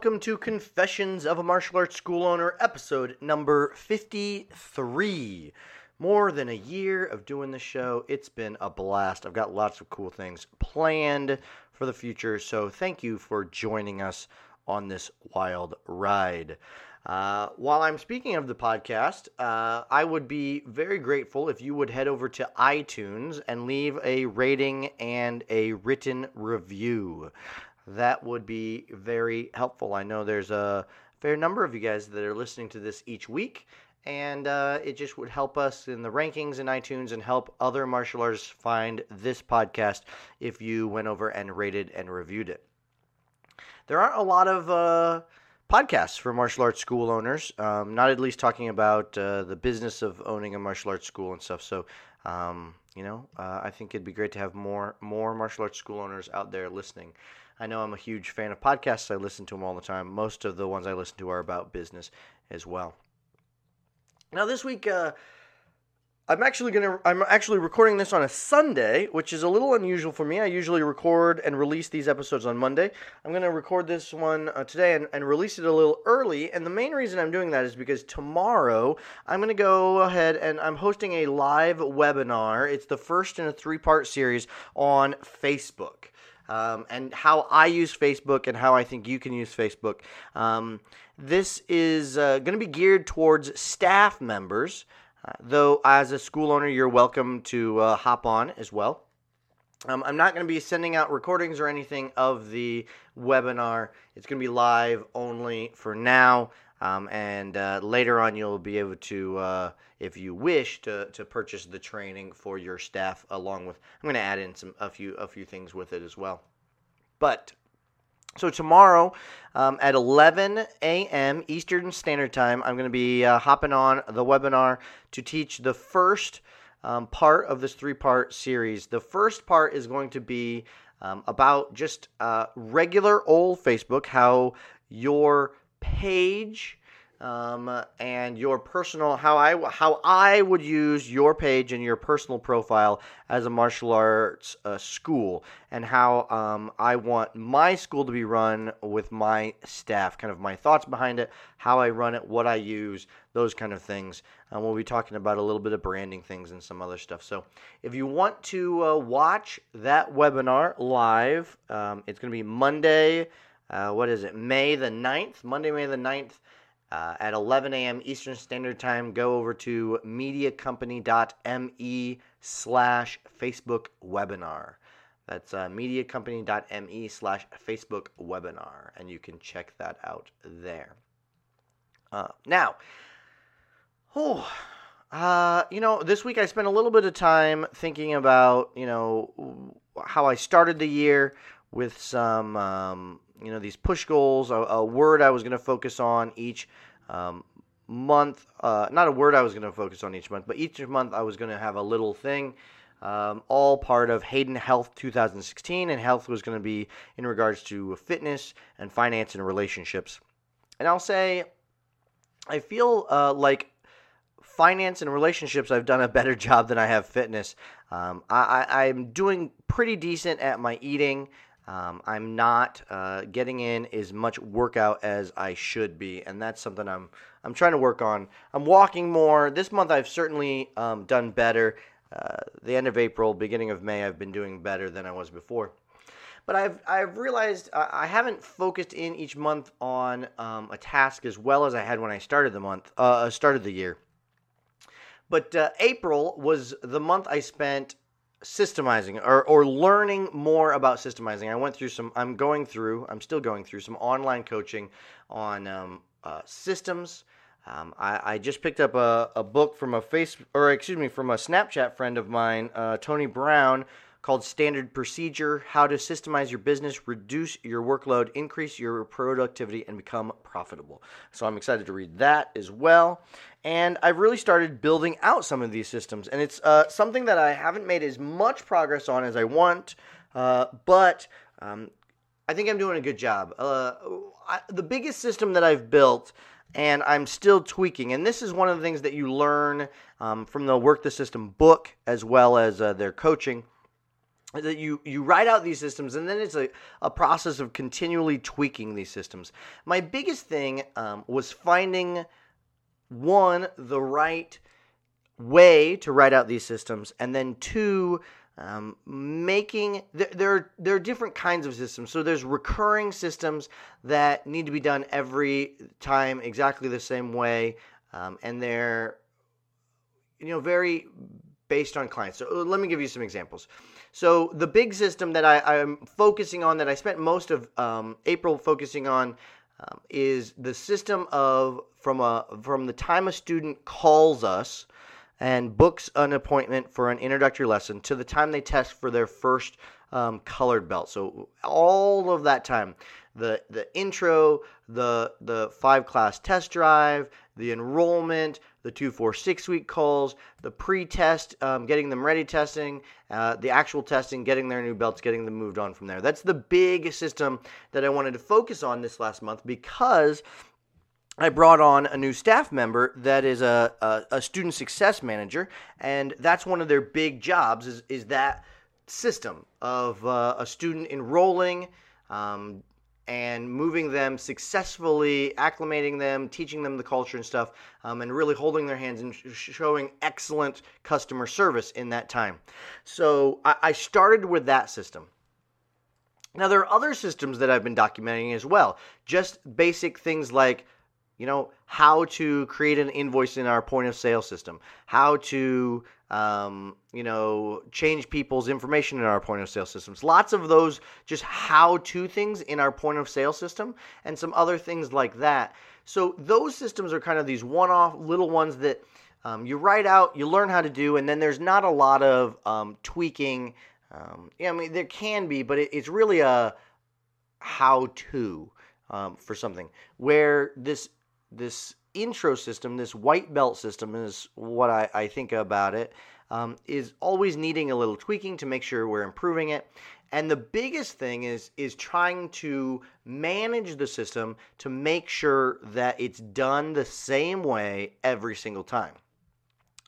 Welcome to Confessions of a Martial Arts School Owner, episode number 53. More than a year of doing the show. It's been a blast. I've got lots of cool things planned for the future, so thank you for joining us on this wild ride. Uh, while I'm speaking of the podcast, uh, I would be very grateful if you would head over to iTunes and leave a rating and a written review that would be very helpful. I know there's a fair number of you guys that are listening to this each week, and uh, it just would help us in the rankings in iTunes and help other martial artists find this podcast if you went over and rated and reviewed it. There aren't a lot of uh, podcasts for martial arts school owners, um, not at least talking about uh, the business of owning a martial arts school and stuff. So, um, you know, uh, I think it'd be great to have more more martial arts school owners out there listening. I know I'm a huge fan of podcasts. I listen to them all the time. Most of the ones I listen to are about business as well. Now this week, uh, I'm actually gonna I'm actually recording this on a Sunday, which is a little unusual for me. I usually record and release these episodes on Monday. I'm gonna record this one uh, today and, and release it a little early. And the main reason I'm doing that is because tomorrow I'm gonna go ahead and I'm hosting a live webinar. It's the first in a three part series on Facebook um, and how I use Facebook and how I think you can use Facebook. Um, this is uh, going to be geared towards staff members, uh, though, as a school owner, you're welcome to uh, hop on as well. Um, I'm not going to be sending out recordings or anything of the webinar. It's going to be live only for now. Um, and uh, later on, you'll be able to, uh, if you wish, to, to purchase the training for your staff. Along with, I'm going to add in some a few a few things with it as well. But so tomorrow um, at 11 a.m. Eastern Standard Time, I'm going to be uh, hopping on the webinar to teach the first um, part of this three-part series. The first part is going to be um, about just uh, regular old Facebook, how your page um, and your personal how I how I would use your page and your personal profile as a martial arts uh, school, and how um, I want my school to be run with my staff. Kind of my thoughts behind it, how I run it, what I use, those kind of things. And we'll be talking about a little bit of branding things and some other stuff. So if you want to uh, watch that webinar live, um, it's going to be Monday. Uh, what is it? May the 9th, Monday, May the 9th uh, at 11 a.m. Eastern Standard Time. Go over to mediacompany.me slash Facebook webinar. That's uh, mediacompany.me slash Facebook webinar, and you can check that out there. Uh, now, oh, uh, you know, this week I spent a little bit of time thinking about, you know, how I started the year with some, um, you know, these push goals, a, a word I was going to focus on each um, month. Uh, not a word I was going to focus on each month, but each month I was going to have a little thing. Um, all part of Hayden Health 2016, and health was going to be in regards to fitness and finance and relationships. And I'll say, I feel uh, like finance and relationships, I've done a better job than I have fitness. Um, I, I'm doing pretty decent at my eating. Um, I'm not uh, getting in as much workout as I should be, and that's something I'm I'm trying to work on. I'm walking more this month. I've certainly um, done better. Uh, the end of April, beginning of May, I've been doing better than I was before. But I've I've realized I haven't focused in each month on um, a task as well as I had when I started the month, uh, started the year. But uh, April was the month I spent systemizing or, or learning more about systemizing. I went through some, I'm going through, I'm still going through some online coaching on um, uh, systems. Um, I, I, just picked up a, a, book from a face, or excuse me, from a Snapchat friend of mine, uh, Tony Brown, called Standard Procedure How to Systemize Your Business, Reduce Your Workload, Increase Your Productivity, and Become Profitable. So I'm excited to read that as well. And I've really started building out some of these systems. And it's uh, something that I haven't made as much progress on as I want, uh, but um, I think I'm doing a good job. Uh, I, the biggest system that I've built and I'm still tweaking. And this is one of the things that you learn um, from the Work the System book as well as uh, their coaching. That you, you write out these systems, and then it's a, a process of continually tweaking these systems. My biggest thing um, was finding one, the right way to write out these systems, and then two, um, making there, there there are different kinds of systems. So there's recurring systems that need to be done every time exactly the same way, um, and they're you know very based on clients. So uh, let me give you some examples. So the big system that I, am focusing on, that I spent most of um, April focusing on, um, is the system of from a from the time a student calls us and books an appointment for an introductory lesson to the time they test for their first um, colored belt. So all of that time, the the intro, the the five class test drive, the enrollment, the two, four, six week calls, the pre-test, um, getting them ready testing, uh, the actual testing, getting their new belts, getting them moved on from there. That's the big system that I wanted to focus on this last month because I brought on a new staff member that is a, a, a, student success manager, and that's one of their big jobs is, is that system of uh, a student enrolling um, and moving them successfully, acclimating them, teaching them the culture and stuff, um, and really holding their hands and showing excellent customer service in that time. So I, I started with that system. Now, there are other systems that I've been documenting as well, just basic things like you know, how to create an invoice in our point of sale system, how to, um, you know, change people's information in our point of sale systems. Lots of those just how to things in our point of sale system and some other things like that. So those systems are kind of these one off little ones that um, you write out, you learn how to do, and then there's not a lot of um, tweaking. Um, yeah, I mean, there can be, but it, it's really a how to. Um, for something where this this intro system, this white belt system, is what I, I think about it. Um, is always needing a little tweaking to make sure we're improving it. And the biggest thing is is trying to manage the system to make sure that it's done the same way every single time.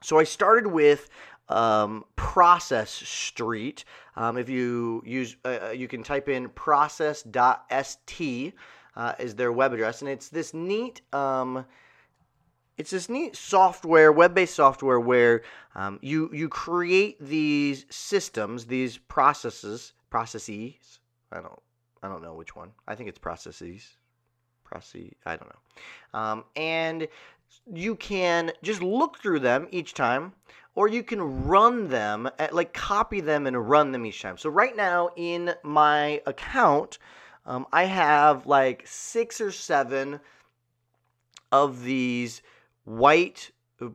So I started with um, Process Street. Um, if you use, uh, uh you can type in process.st uh, is their web address, and it's this neat. Um, it's this neat software, web-based software, where um, you you create these systems, these processes, processes. I don't I don't know which one. I think it's processes. Process. I don't know. Um, and you can just look through them each time, or you can run them, at, like copy them and run them each time. So right now in my account, um, I have like six or seven of these white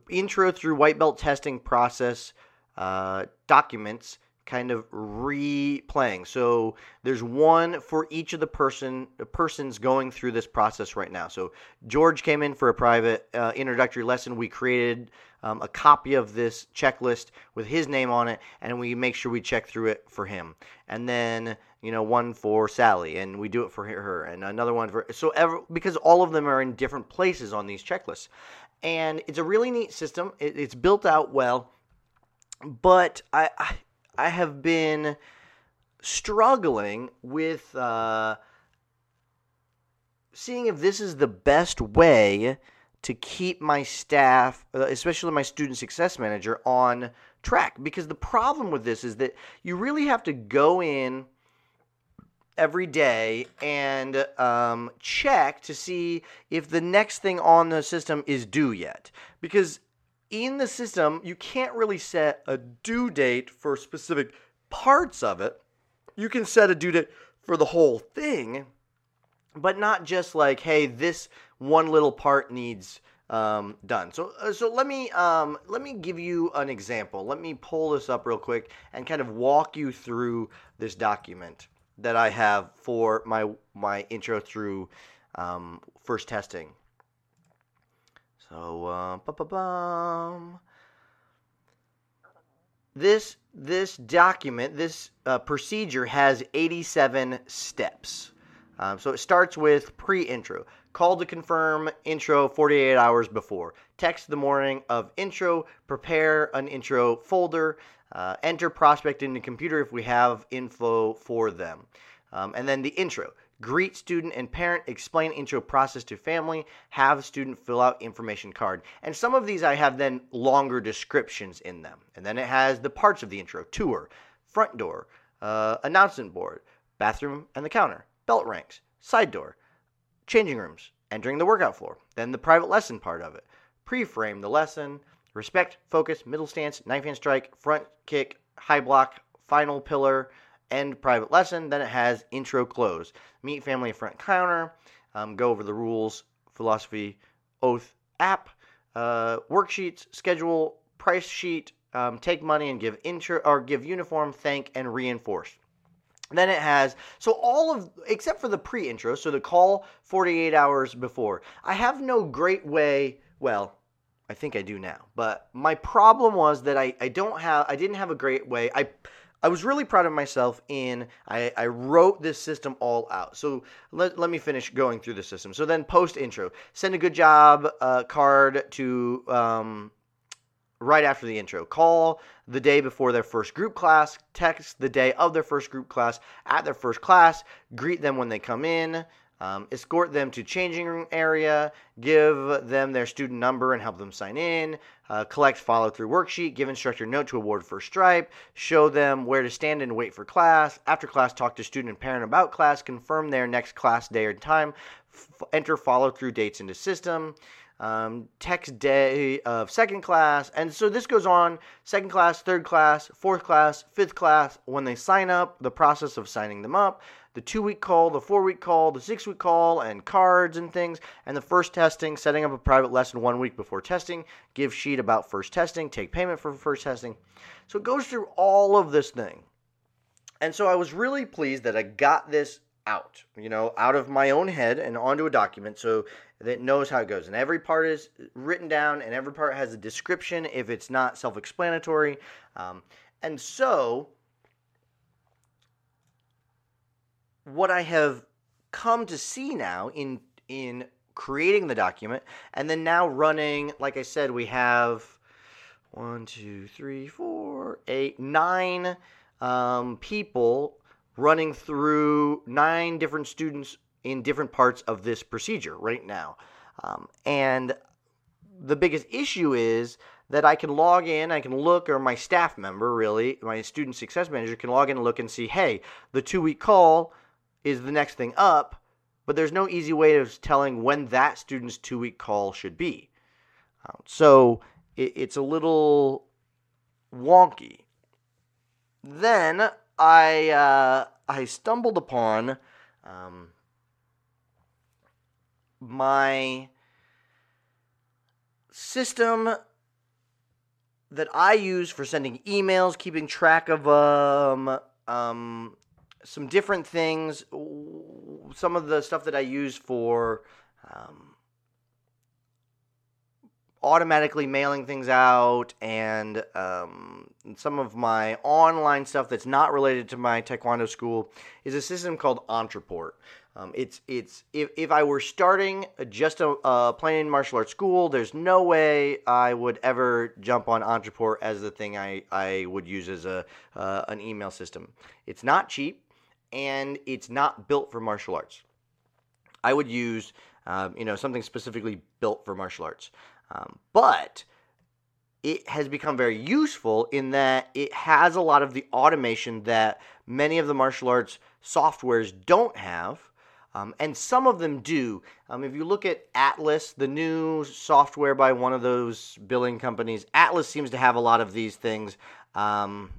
intro through white belt testing process uh, documents kind of replaying. So there's one for each of the person persons going through this process right now. So George came in for a private uh, introductory lesson. We created um, a copy of this checklist with his name on it, and we make sure we check through it for him. And then you know one for Sally, and we do it for her, and another one for so ever because all of them are in different places on these checklists, and it's a really neat system. It, it's built out well, but I, I I have been struggling with uh, seeing if this is the best way to keep my staff, uh, especially my student success manager, on track. Because the problem with this is that you really have to go in every day and um, check to see if the next thing on the system is due yet. Because in the system, you can't really set a due date for specific parts of it. You can set a due date for the whole thing, but not just like, hey, this one little part needs um, done. So, uh, so let me um, let me give you an example. Let me pull this up real quick and kind of walk you through this document that I have for my my intro through um, first testing. So, uh, this this document, this uh, procedure has 87 steps. Um, so it starts with pre-intro. Call to confirm intro 48 hours before. Text the morning of intro. Prepare an intro folder. Uh, enter prospect in the computer if we have info for them. Um, and then the intro. Greet student and parent, explain intro process to family, have student fill out information card. And some of these I have then longer descriptions in them. And then it has the parts of the intro tour, front door, uh, announcement board, bathroom and the counter, belt ranks, side door, changing rooms, entering the workout floor. Then the private lesson part of it. Pre frame the lesson, respect, focus, middle stance, knife hand strike, front kick, high block, final pillar end private lesson. Then it has intro close. Meet family front counter. Um, go over the rules, philosophy, oath, app, uh, worksheets, schedule, price sheet, um, take money and give intro or give uniform, thank and reinforce. Then it has so all of except for the pre-intro, so the call 48 hours before. I have no great way. Well, I think I do now, but my problem was that I I don't have I didn't have a great way. I I was really proud of myself in I, I wrote this system all out. So let, let me finish going through the system. So then post intro, send a good job uh, card to um, right after the intro. Call the day before their first group class, text the day of their first group class at their first class, greet them when they come in, um, escort them to changing room area, give them their student number and help them sign in, uh, collect follow through worksheet, give instructor note to award first stripe, show them where to stand and wait for class. After class, talk to student and parent about class, confirm their next class day or time, f- enter follow through dates into system. Um, text day of second class. And so this goes on second class, third class, fourth class, fifth class. When they sign up, the process of signing them up, the two week call, the four week call, the six week call, and cards and things, and the first testing, setting up a private lesson one week before testing, give sheet about first testing, take payment for first testing. So it goes through all of this thing. And so I was really pleased that I got this out, you know, out of my own head and onto a document so that knows how it goes. And every part is written down and every part has a description if it's not self explanatory. Um, and so what I have come to see now in in creating the document and then now running, like I said, we have one, two, three, four, eight, nine um, people running through nine different students in different parts of this procedure right now. Um, and the biggest issue is that I can log in, I can look, or my staff member, really, my student success manager, can log in and look and see, hey, the two week call is the next thing up, but there's no easy way of telling when that student's two week call should be. Um, so it, it's a little wonky. Then I uh, I stumbled upon um, my system that I use for sending emails, keeping track of um, um, some different things. Some of the stuff that I use for um, automatically mailing things out, and um, some of my online stuff that's not related to my Taekwondo school is a system called Ontraport. Um, it's it's if, if I were starting just a, a plain martial arts school, there's no way I would ever jump on Ontraport as the thing I, I would use as a uh, an email system. It's not cheap and it's not built for martial arts. I would use, um, you know, something specifically built for martial arts. Um, but it has become very useful in that it has a lot of the automation that many of the martial arts softwares don't have. Um, and some of them do. Um, if you look at Atlas, the new software by one of those billing companies, Atlas seems to have a lot of these things. Um,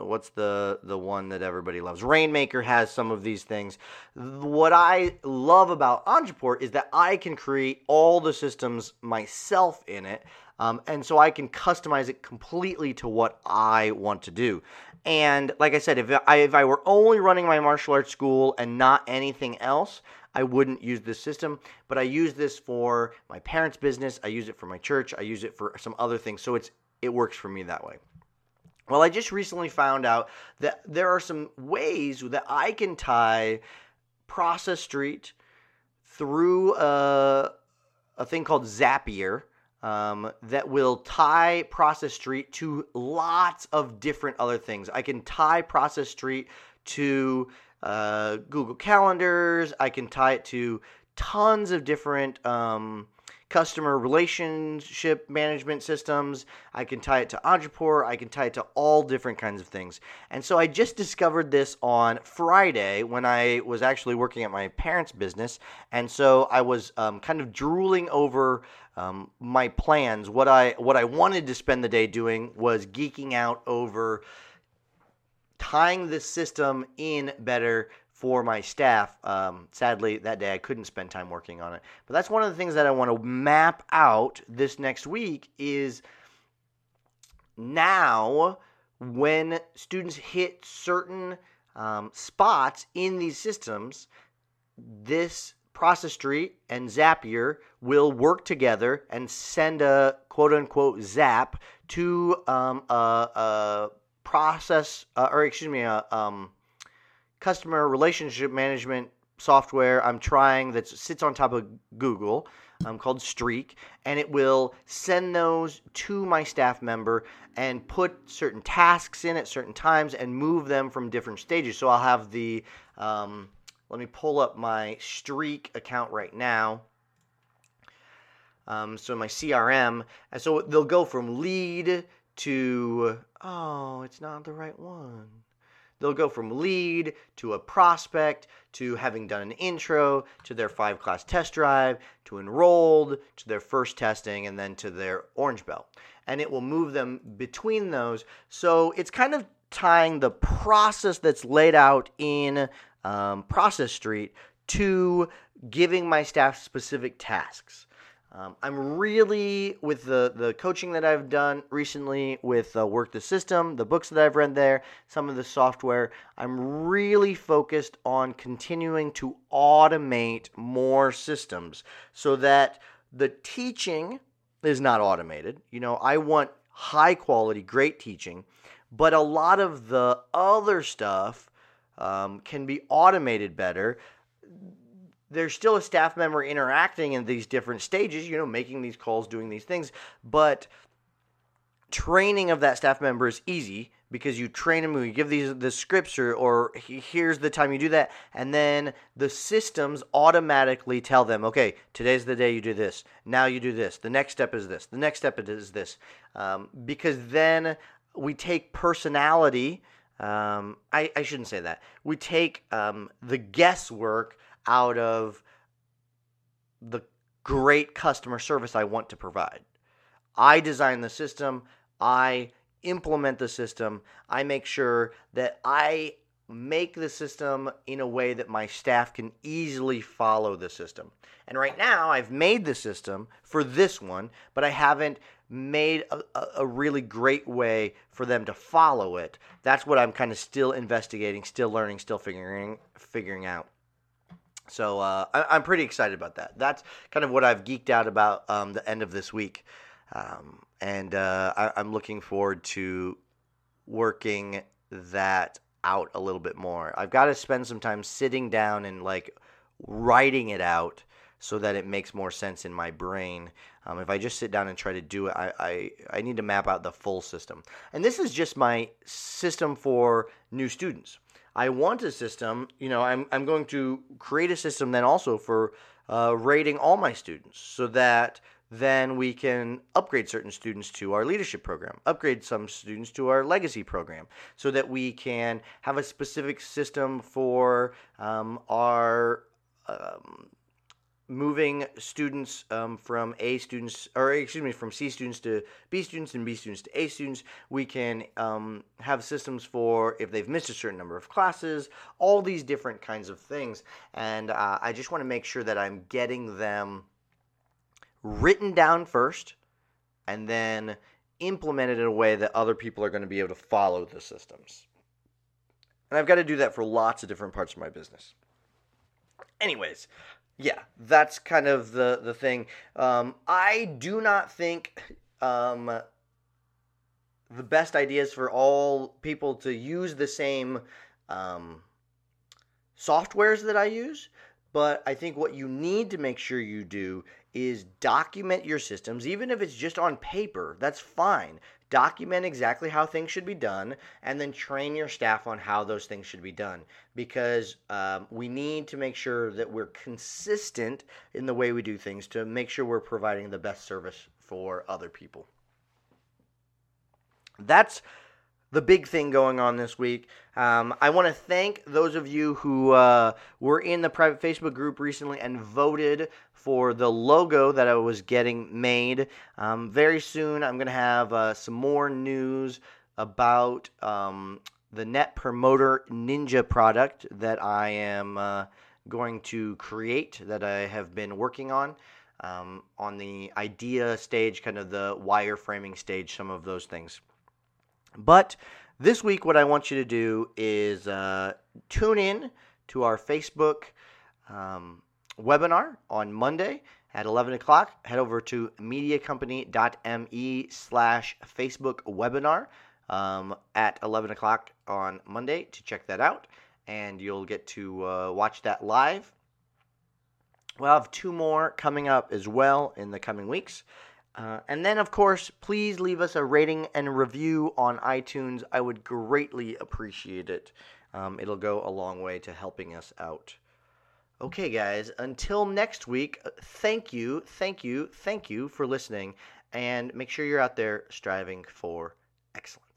what's the the one that everybody loves? Rainmaker has some of these things. What I love about Ontraport is that I can create all the systems myself in it. Um, and so I can customize it completely to what I want to do. And like I said, if I, if I were only running my martial arts school and not anything else, I wouldn't use this system. But I use this for my parents' business. I use it for my church. I use it for some other things. So it's it works for me that way. Well, I just recently found out that there are some ways that I can tie Process Street through a, a thing called Zapier um, that will tie Process Street to lots of different other things. I can tie Process Street to uh, Google Calendars. I can tie it to tons of different um, customer relationship management systems. I can tie it to Ontraport. I can tie it to all different kinds of things. And so I just discovered this on Friday when I was actually working at my parents' business. And so I was um, kind of drooling over um, my plans. What I what I wanted to spend the day doing was geeking out over tying this system in better for my staff. Um, sadly, that day I couldn't spend time working on it. But that's one of the things that I want to map out this next week is now when students hit certain um, spots in these systems, this Process Street and Zapier will work together and send a quote unquote zap to um, a, a, process, uh, or excuse me, a um, customer relationship management software I'm trying that sits on top of Google um, called Streak, and it will send those to my staff member and put certain tasks in at certain times and move them from different stages. So I'll have the, um, let me pull up my Streak account right now. Um, so my CRM, and so they'll go from lead to, oh, it's not the right one. They'll go from lead to a prospect to having done an intro to their five class test drive to enrolled to their first testing and then to their orange belt. And it will move them between those. So it's kind of tying the process that's laid out in um, Process Street to giving my staff specific tasks. Um, I'm really with the the coaching that I've done recently with uh, Work the System, the books that I've read there, some of the software. I'm really focused on continuing to automate more systems so that the teaching is not automated. You know, I want high quality, great teaching, but a lot of the other stuff um, can be automated better there's still a staff member interacting in these different stages, you know, making these calls, doing these things, but training of that staff member is easy because you train them, you give these the scripts or, or here's the time you do that, and then the systems automatically tell them, okay, today's the day you do this. Now you do this. The next step is this. The next step is this, um, because then we take personality. Um, I, I shouldn't say that. We take um, the guesswork out of the great customer service I want to provide. I design the system, I implement the system, I make sure that I make the system in a way that my staff can easily follow the system. And right now, I've made the system for this one, but I haven't made a, a, really great way for them to follow it. That's what I'm kind of still investigating, still learning, still figuring figuring out. So uh, I, am pretty excited about that. That's kind of what I've geeked out about um, the end of this week, um, and uh, I, I'm looking forward to working that out a little bit more. I've got to spend some time sitting down and like writing it out so that it makes more sense in my brain. Um, if I just sit down and try to do it, I, I, I need to map out the full system. And this is just my system for new students. I want a system, you know, I'm, I'm going to create a system then also for uh, rating all my students so that then we can upgrade certain students to our leadership program, upgrade some students to our legacy program, so that we can have a specific system for um, our um, moving students um, from A students, or excuse me, from C students to B students and B students to A students. We can um, have systems for if they've missed a certain number of classes, all these different kinds of things. And uh, I just want to make sure that I'm getting them written down first and then implemented in a way that other people are going to be able to follow the systems. And I've got to do that for lots of different parts of my business. Anyways, yeah, that's kind of the the thing. Um, I do not think um, the best idea is for all people to use the same um, softwares that I use. But I think what you need to make sure you do is document your systems, even if it's just on paper. That's fine. Document exactly how things should be done, and then train your staff on how those things should be done. Because um, we need to make sure that we're consistent in the way we do things to make sure we're providing the best service for other people. That's the big thing going on this week. Um, I want to thank those of you who uh, were in the private Facebook group recently and voted for the logo that I was getting made. Um, very soon, I'm going to have uh, some more news about um, the Net Promoter Ninja product that I am uh, going to create, that I have been working on. Um, on the idea stage, kind of the wireframing stage, some of those things. But this week, what I want you to do is uh, tune in to our Facebook um, webinar on Monday at 11 o'clock. Head over to mediacompany.me slash Facebook webinar um, at 11 o'clock on Monday to check that out. And you'll get to uh, watch that live. We'll have two more coming up as well in the coming weeks. Uh, and then, of course, please leave us a rating and review on iTunes. I would greatly appreciate it. Um, it'll go a long way to helping us out. Okay, guys, until next week, uh, thank you, thank you, thank you for listening. And make sure you're out there striving for excellence.